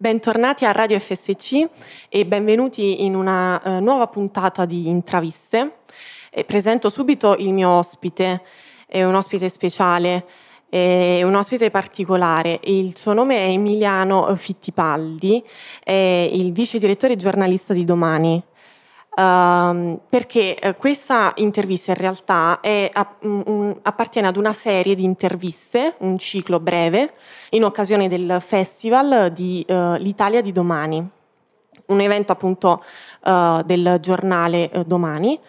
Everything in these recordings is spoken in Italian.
Bentornati a Radio FSC e benvenuti in una uh, nuova puntata di intraviste. E presento subito il mio ospite, è un ospite speciale, è un ospite particolare. Il suo nome è Emiliano Fittipaldi, è il vice direttore giornalista di Domani. Uh, perché uh, questa intervista in realtà è, uh, um, appartiene ad una serie di interviste, un ciclo breve, in occasione del festival di eh, L'Italia di domani, un evento appunto eh, del giornale Domani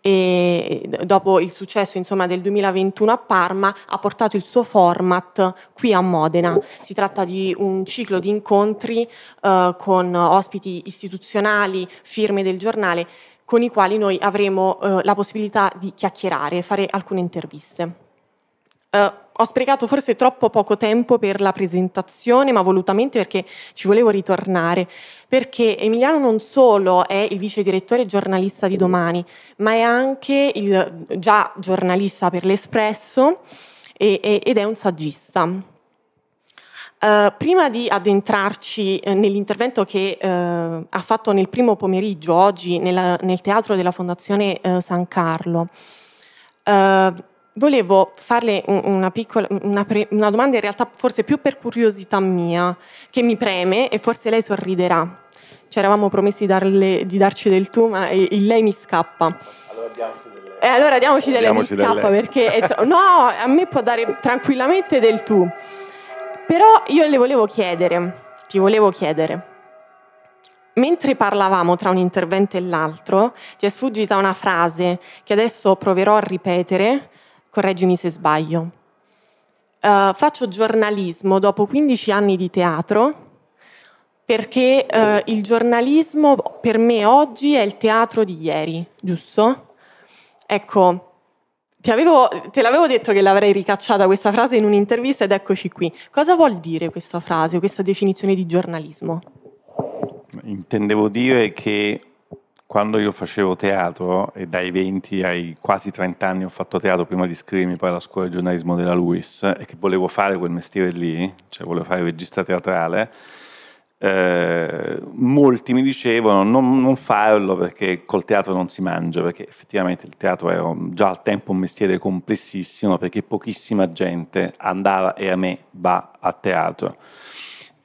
e dopo il successo insomma, del 2021 a Parma ha portato il suo format qui a Modena. Si tratta di un ciclo di incontri uh, con ospiti istituzionali, firme del giornale, con i quali noi avremo uh, la possibilità di chiacchierare e fare alcune interviste. Uh, ho sprecato forse troppo poco tempo per la presentazione, ma volutamente perché ci volevo ritornare, perché Emiliano non solo è il vice direttore giornalista di domani, ma è anche il già giornalista per l'Espresso e, e, ed è un saggista. Uh, prima di addentrarci uh, nell'intervento che uh, ha fatto nel primo pomeriggio oggi nella, nel teatro della Fondazione San Carlo, volevo farle una, piccola, una, pre, una, domanda in realtà forse più per curiosità mia, che mi preme e forse lei sorriderà. Ci eravamo promessi darle, di darci del tu, ma il lei mi scappa. Allora diamoci del lei. E eh, allora diamoci del lei, mi scappa perché... no, a me può dare tranquillamente del tu. Però io le volevo chiedere, ti volevo chiedere, mentre parlavamo tra un intervento e l'altro, ti è sfuggita una frase che adesso proverò a ripetere correggimi se sbaglio. Uh, faccio giornalismo dopo 15 anni di teatro perché uh, il giornalismo per me oggi è il teatro di ieri, giusto? Ecco, avevo, te l'avevo detto che l'avrei ricacciata questa frase in un'intervista ed eccoci qui. Cosa vuol dire questa frase, questa definizione di giornalismo? Intendevo dire che quando io facevo teatro, e dai 20 ai quasi 30 anni ho fatto teatro prima di iscrivermi poi alla scuola di giornalismo della LUIS, e che volevo fare quel mestiere lì, cioè volevo fare regista teatrale, eh, molti mi dicevano non, non, farlo perché col teatro non si mangia, perché effettivamente il teatro era già al tempo un mestiere complessissimo, perché pochissima gente andava e a me va a teatro.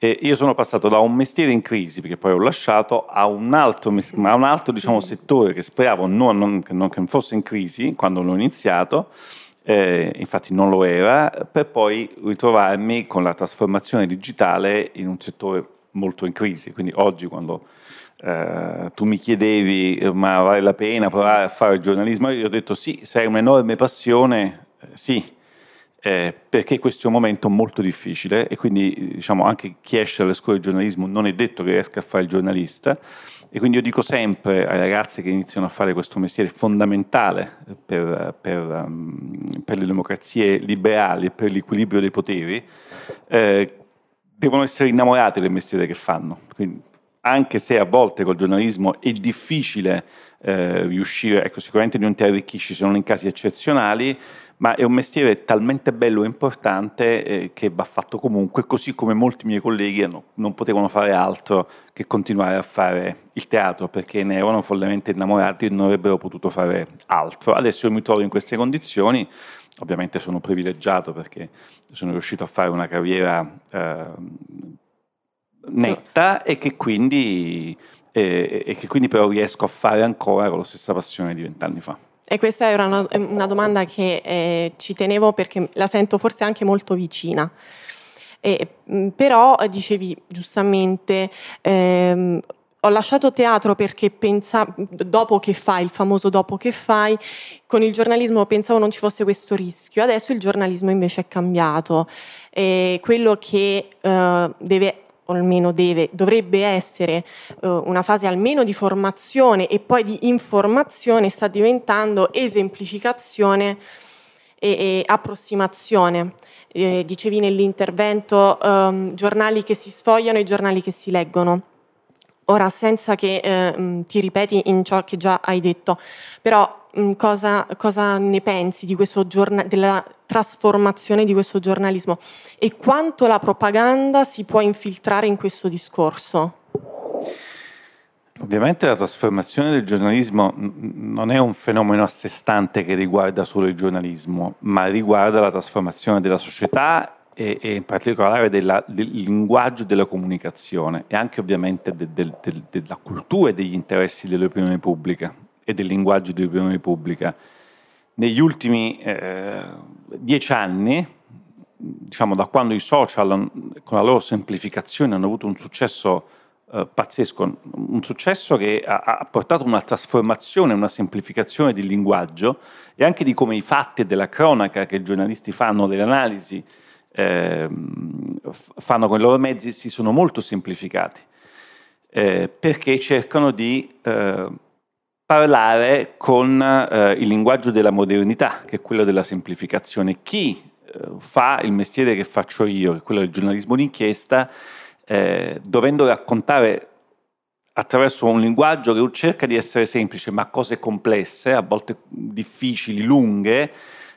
E io sono passato da un mestiere in crisi, perché poi ho lasciato, a un altro, a un altro diciamo, settore che speravo non, non, che non fosse in crisi quando l'ho iniziato, eh, infatti non lo era, per poi ritrovarmi con la trasformazione digitale in un settore molto in crisi. Quindi oggi quando eh, tu mi chiedevi ma vale la pena provare a fare il giornalismo, io ho detto sì, se hai un'enorme passione, eh, sì, eh, perché questo è un momento molto difficile e quindi diciamo, anche chi esce dalle scuole di giornalismo non è detto che riesca a fare il giornalista e quindi io dico sempre ai ragazzi che iniziano a fare questo mestiere fondamentale per, per, um, per le democrazie liberali e per l'equilibrio dei poteri, eh, devono essere innamorati del mestiere che fanno. Quindi, anche se a volte col giornalismo è difficile eh, riuscire, ecco, sicuramente non ti arricchisci se non in casi eccezionali, ma è un mestiere talmente bello e importante eh, che va fatto comunque, così come molti miei colleghi no, non potevano fare altro che continuare a fare il teatro perché ne erano follemente innamorati e non avrebbero potuto fare altro. Adesso mi trovo in queste condizioni, ovviamente sono privilegiato perché sono riuscito a fare una carriera eh, netta sì. e, che quindi, eh, e che quindi però riesco a fare ancora con la stessa passione di vent'anni fa. E questa era una, una domanda che eh, ci tenevo perché la sento forse anche molto vicina. E, mm, però dicevi giustamente, ehm, ho lasciato teatro perché pensavo, dopo che fai, il famoso dopo che fai, con il giornalismo pensavo non ci fosse questo rischio, adesso il giornalismo invece è cambiato. E quello che eh, deve o almeno deve, dovrebbe essere uh, una fase almeno di formazione e poi di informazione, sta diventando esemplificazione e, e approssimazione. Eh, dicevi nell'intervento um, giornali che si sfogliano e giornali che si leggono. Ora, senza che eh, ti ripeti in ciò che già hai detto, però cosa, cosa, ne pensi giorna- della trasformazione di questo giornalismo e quanto la propaganda si può infiltrare in questo discorso? Ovviamente la trasformazione del giornalismo non è un fenomeno a sé stante che riguarda solo il giornalismo, ma riguarda la trasformazione della società e, e in particolare della, del linguaggio della comunicazione e anche ovviamente de, de, de, della cultura e degli interessi dell'opinione pubblica e del linguaggio dell'opinione pubblica. Negli ultimi eh, dieci anni, diciamo da quando i social con la loro semplificazione hanno avuto un successo eh, pazzesco, un successo che ha, ha, portato una trasformazione, una semplificazione del linguaggio e anche di come i fatti della cronaca che i giornalisti fanno, delle analisi, eh, fanno con i loro mezzi si sono molto semplificati eh, perché cercano di eh, parlare con eh, il linguaggio della modernità, che è quello della semplificazione. Chi eh, fa il mestiere che faccio io, che è quello del giornalismo d'inchiesta, eh, dovendo raccontare attraverso un linguaggio che cerca di essere semplice, ma cose complesse, a volte difficili, lunghe,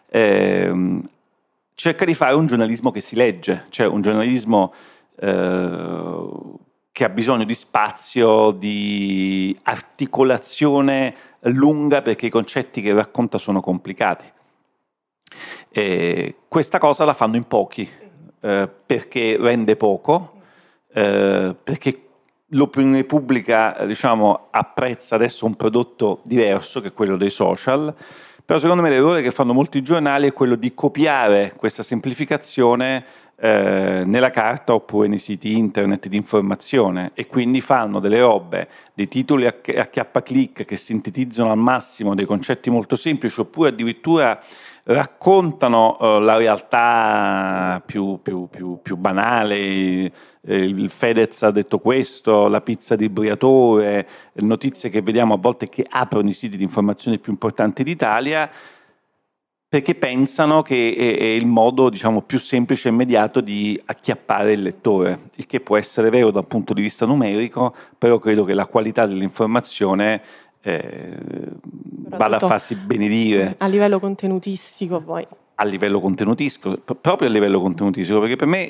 ehm, cerca di fare un giornalismo che si legge, cioè un giornalismo eh, che ha bisogno di spazio, di articolazione lunga perché i concetti che racconta sono complicati. E questa cosa la fanno in pochi eh, perché rende poco, eh, perché l'opinione pubblica diciamo, apprezza adesso un prodotto diverso che è quello dei social però secondo me l'errore che fanno molti giornali è quello di copiare questa semplificazione eh, nella carta oppure nei siti internet di informazione e quindi fanno delle robe, dei titoli a, a chiappa clic che sintetizzano al massimo dei concetti molto semplici oppure addirittura raccontano uh, la realtà più, più, più, più banale, eh, il Fedez ha detto questo, la pizza di Briatore, notizie che vediamo a volte che aprono i siti di informazione più importanti d'Italia, perché pensano che è, il modo diciamo, più semplice e immediato di acchiappare il lettore, il che può essere vero dal punto di vista numerico, però credo che la qualità dell'informazione eh, vada a farsi benedire. A livello contenutistico poi. A livello contenutistico, proprio a livello contenutistico, perché per me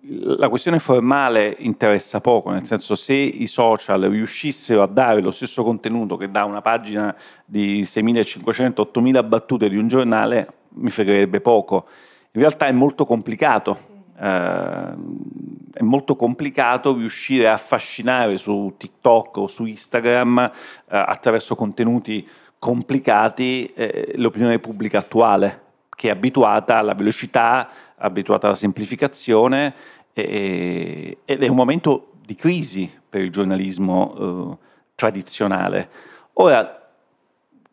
la questione formale interessa poco, nel senso se i social riuscissero a dare lo stesso contenuto che dà una pagina di 6.500-8.000 battute di un giornale, mi fregherebbe poco. In realtà è molto complicato eh, è molto complicato riuscire a affascinare su TikTok o su Instagram eh, attraverso contenuti complicati eh, l'opinione pubblica attuale, che è abituata alla velocità, abituata alla semplificazione e, ed è un momento di crisi per il giornalismo eh, tradizionale. Ora,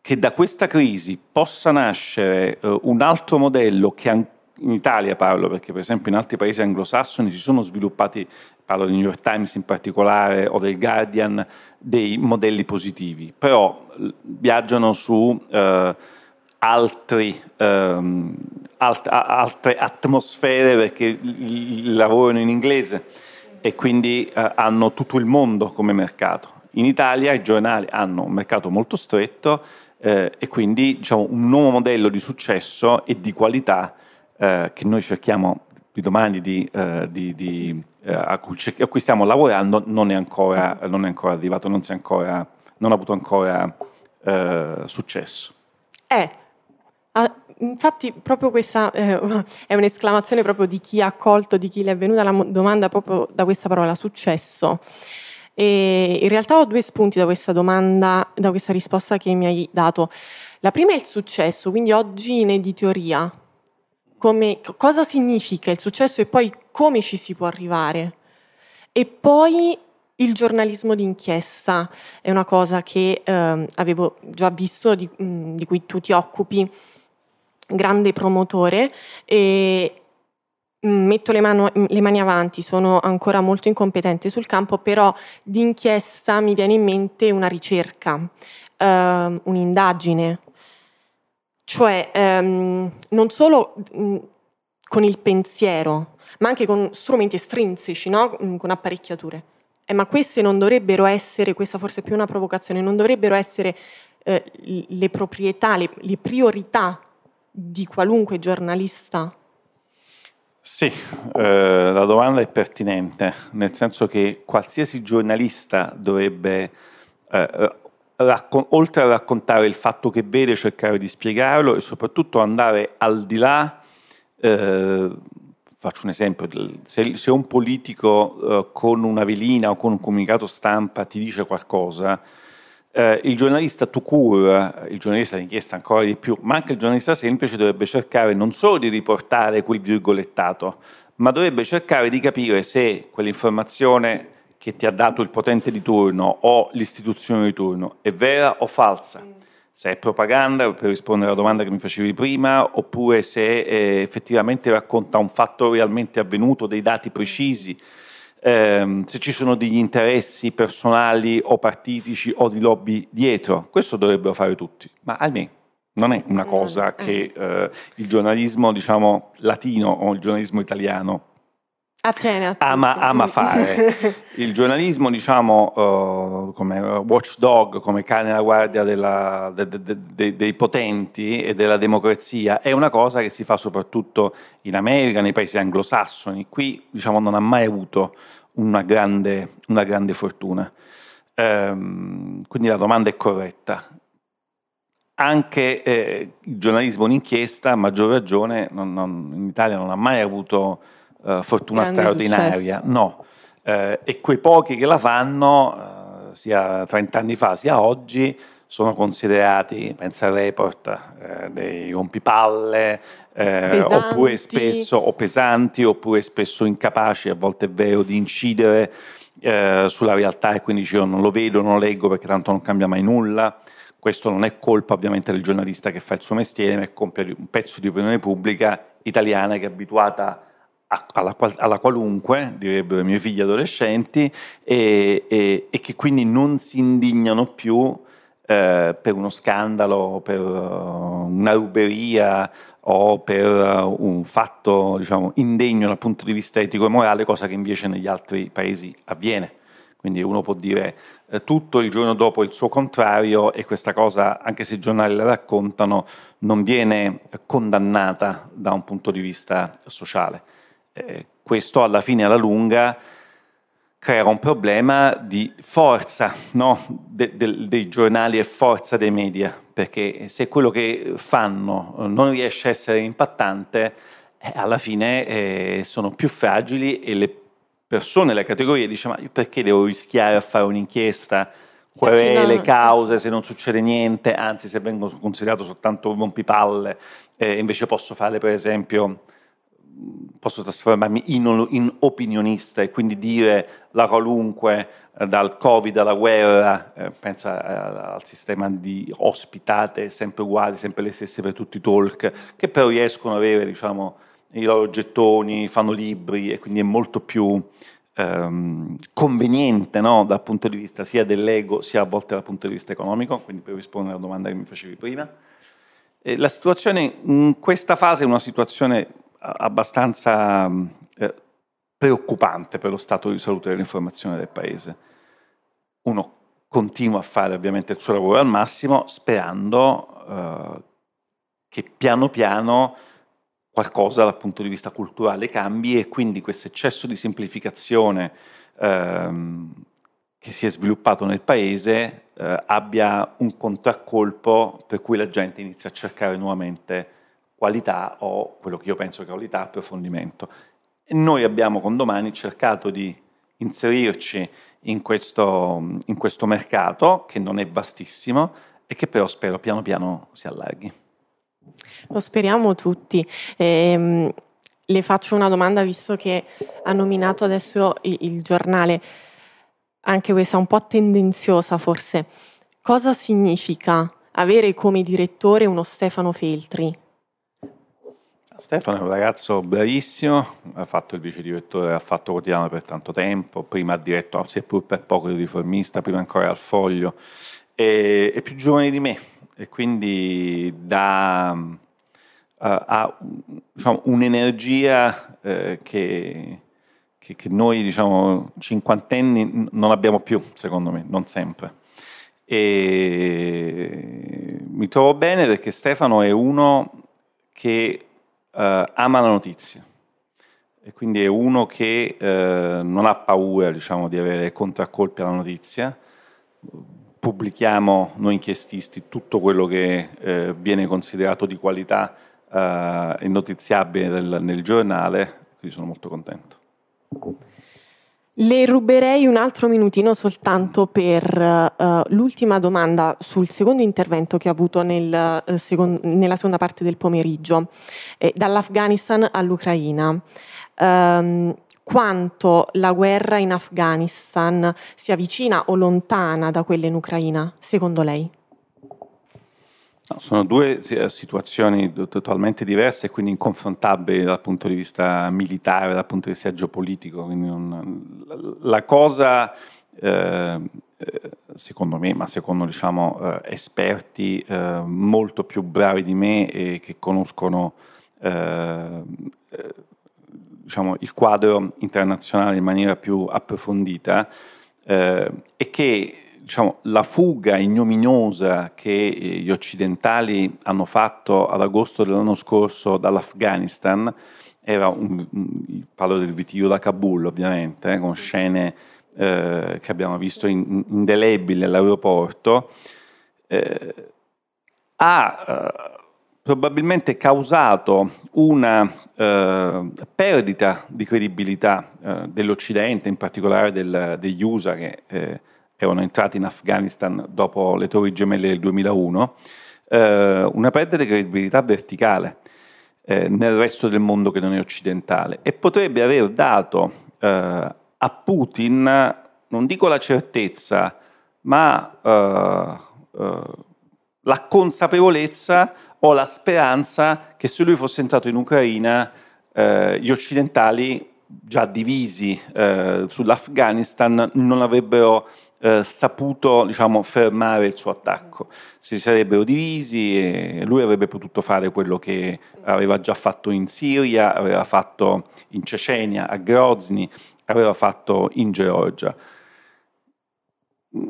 che da questa crisi possa nascere eh, un altro modello che ancora in Italia parlo perché per esempio in altri paesi anglosassoni si sono sviluppati, parlo del New York Times in particolare o del Guardian, dei modelli positivi, però viaggiano su eh, altri, ehm, alt- altre atmosfere perché lavorano in inglese e quindi eh, hanno tutto il mondo come mercato. In Italia i giornali hanno un mercato molto stretto eh, e quindi diciamo, un nuovo modello di successo e di qualità eh, che noi cerchiamo di domani di, eh, di, di, eh, a, cui, a, cui, stiamo lavorando non è ancora, non è ancora arrivato, non, ancora, non, ha avuto ancora eh, successo. Eh, ah, infatti proprio questa eh, è un'esclamazione proprio di chi ha accolto, di chi le è venuta la domanda proprio da questa parola, successo. E in realtà ho due spunti da questa domanda, da questa risposta che mi hai dato. La prima è il successo, quindi oggi in editoria come, cosa significa il successo e poi come ci si può arrivare. E poi il giornalismo d'inchiesta è una cosa che eh, avevo già visto, di, mm, di, cui tu ti occupi, grande promotore, e mm, metto le, mano, le, mani avanti, sono ancora molto incompetente sul campo, però d'inchiesta mi viene in mente una ricerca, eh, un'indagine, cioè ehm, non solo mh, con il pensiero, ma anche con strumenti estrinseci, no? con apparecchiature. eh, ma queste non dovrebbero essere, questa forse è più una provocazione, non dovrebbero essere eh, le proprietà, le, le priorità di qualunque giornalista? Sì, eh, la domanda è pertinente, nel senso che qualsiasi giornalista dovrebbe, eh, raccon- oltre a raccontare il fatto che vede, cercare di spiegarlo e soprattutto andare al di là, eh, faccio un esempio, se, se un politico eh, con una velina o con un comunicato stampa ti dice qualcosa, eh, il giornalista to cure, il giornalista d'inchiesta ancora di più, ma anche il giornalista semplice dovrebbe cercare non solo di riportare quel virgolettato, ma dovrebbe cercare di capire se quell'informazione che ti ha dato il potente di turno o l'istituzione di turno è vera o falsa. Mm. Se è propaganda, per rispondere alla domanda che mi facevi prima, oppure se eh, effettivamente racconta un fatto realmente avvenuto, dei dati precisi ehm, se ci sono degli interessi personali o partitici o di lobby dietro. Questo dovrebbero fare tutti, ma ahimè non è una cosa eh. che eh, il giornalismo diciamo, latino o il giornalismo italiano ama, ama, fare. Il giornalismo, diciamo, uh, come watchdog, come cane alla guardia della, de, de, de, dei potenti e della democrazia, è una cosa che si fa soprattutto in America, nei paesi anglosassoni. Qui, diciamo, non ha mai avuto una grande, una grande fortuna. Um, quindi la domanda è corretta. Anche eh, il giornalismo d'inchiesta, a maggior ragione, non, non, in Italia non ha mai avuto uh, fortuna Grande straordinaria, successo. no. Uh, e quei pochi che la fanno, uh, sia 30 anni fa sia oggi, sono considerati, pensa al report, dei rompipalle, oppure spesso o pesanti, oppure spesso incapaci, a volte è vero, di incidere sulla realtà e quindi dicevo non lo vedo, non lo leggo perché tanto non cambia mai nulla. Questo non è colpa ovviamente del giornalista che fa il suo mestiere, ma è colpa di un pezzo di opinione pubblica italiana che è abituata alla, alla, qualunque, direbbero i miei figli adolescenti, e, e, e che quindi non si indignano più eh, per uno scandalo, per uh, una ruberia o per uh, un fatto diciamo, indegno dal punto di vista etico e morale, cosa che invece negli altri paesi avviene. Quindi uno può dire eh, tutto il giorno dopo il suo contrario e questa cosa, anche se i giornali la raccontano, non viene condannata da un punto di vista sociale eh, questo alla fine alla lunga crea un problema di forza no? de, de, dei giornali e forza dei media, perché se quello che fanno non riesce a essere impattante, eh, alla fine eh, sono più fragili e le persone, le categorie dicono ma perché devo rischiare a fare un'inchiesta? querele, cause, se non succede niente, anzi se vengo considerato soltanto rompipalle, eh, invece posso fare per esempio posso trasformarmi in, in, opinionista e quindi dire la qualunque eh, dal covid alla guerra, eh, pensa eh, al sistema di ospitate sempre uguali, sempre le stesse per tutti i talk, che però riescono ad avere diciamo, i loro gettoni, fanno libri e quindi è molto più ehm, conveniente no? dal punto di vista sia dell'ego sia a volte dal punto di vista economico, quindi per rispondere alla domanda che mi facevi prima. E la situazione in questa fase è una situazione abbastanza eh, preoccupante per lo stato di salute dell'informazione del Paese. Uno continua a fare ovviamente il suo lavoro al massimo sperando eh, che piano piano qualcosa dal punto di vista culturale cambi e quindi questo eccesso di semplificazione ehm, che si è sviluppato nel paese eh, abbia un contraccolpo per cui la gente inizia a cercare nuovamente qualità o quello che io penso che qualità, approfondimento. E noi abbiamo con domani cercato di inserirci in questo, in questo mercato che non è vastissimo e che però spero piano piano si allarghi. Lo speriamo tutti. Eh, le faccio una domanda visto che ha nominato adesso il, il giornale, anche questa un po' tendenziosa forse. Cosa significa avere come direttore uno Stefano Feltri? Stefano è un ragazzo bravissimo, ha fatto il vice direttore, ha fatto quotidiano per tanto tempo, prima ha diretto, seppur per poco, il riformista, prima ancora al Foglio, e, è più giovane di me e quindi dà, uh, ha diciamo, un'energia uh, che, che, che noi, diciamo, cinquantenni non abbiamo più, secondo me, non sempre. E mi trovo bene perché Stefano è uno che eh, ama la notizia e quindi è uno che eh, non ha paura diciamo, di avere contraccolpi alla notizia. Pubblichiamo noi inchiestisti tutto quello che eh, viene considerato di qualità eh, e notiziabile nel, nel giornale, quindi sono molto contento. Le ruberei un altro minutino soltanto per uh, l'ultima domanda sul secondo intervento che ha avuto nel, uh, second- nella seconda parte del pomeriggio, eh, dall'Afghanistan all'Ucraina. Um, quanto la guerra in Afghanistan sia vicina o lontana da quella in Ucraina, secondo lei? No, sono due eh, situazioni totalmente diverse e quindi inconfrontabili dal punto di vista militare, dal punto di vista geopolitico. Non, la cosa, eh, eh, secondo me, ma secondo diciamo, eh, esperti eh, molto più bravi di me e che conoscono eh, diciamo, il quadro internazionale in maniera più approfondita, è che diciamo, la fuga ignominiosa che eh, gli occidentali hanno fatto ad agosto dell'anno scorso dall'Afghanistan era un, parlo del ritiro da Kabul ovviamente, eh, con scene eh, che abbiamo visto in, indelebili all'aeroporto, eh, ha eh, probabilmente causato una eh, perdita di credibilità dell'Occidente, in particolare del, degli USA che erano entrati in Afghanistan dopo le torri gemelle del 2001, eh, una perdita di credibilità verticale eh, nel resto del mondo che non è occidentale. E potrebbe aver dato eh, a Putin, non dico la certezza, ma eh, eh, la consapevolezza o la speranza che se lui fosse entrato in Ucraina eh, gli occidentali già divisi sull'Afghanistan non avrebbero eh, saputo diciamo, fermare il suo attacco. Si sarebbero divisi e lui avrebbe potuto fare quello che aveva già fatto in Siria, aveva fatto in Cecenia, a Grozny, aveva fatto in Georgia.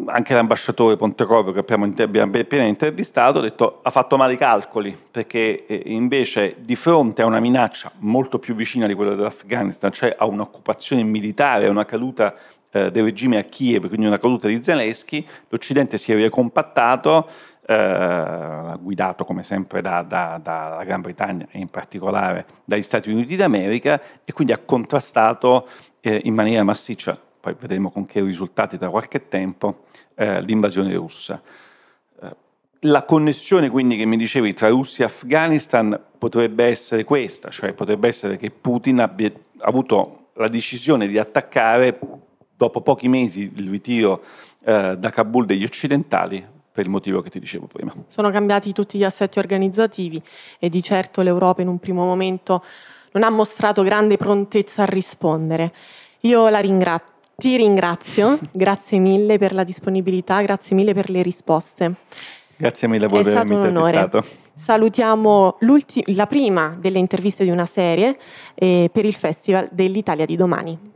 Anche l'ambasciatore Pontecorvo che abbiamo, abbiamo appena intervistato ha detto ha fatto male i calcoli perché eh, invece di fronte a una minaccia molto più vicina di quella dell'Afghanistan, cioè a un'occupazione militare, a una caduta eh, del regime a Kiev, quindi una caduta di Zelensky, l'Occidente si è ricompattato, eh, guidato come sempre dalla da, da Gran Bretagna e in particolare dagli Stati Uniti d'America, e quindi ha contrastato eh, in maniera massiccia, poi vedremo con che risultati tra qualche tempo, eh, l'invasione russa. Eh, la connessione quindi che mi dicevi tra Russia e Afghanistan potrebbe essere questa, cioè potrebbe essere che Putin abbia avuto la decisione di attaccare dopo pochi mesi il ritiro eh, da Kabul degli occidentali per il motivo che ti dicevo prima. Sono cambiati tutti gli assetti organizzativi e di certo l'Europa in un primo momento non ha mostrato grande prontezza a rispondere. Io la ringrazio. Ti ringrazio, grazie mille per la disponibilità, grazie mille per le risposte. Grazie mille per avermi intervistato. Salutiamo la prima delle interviste di una serie eh, per il Festival dell'Italia di domani.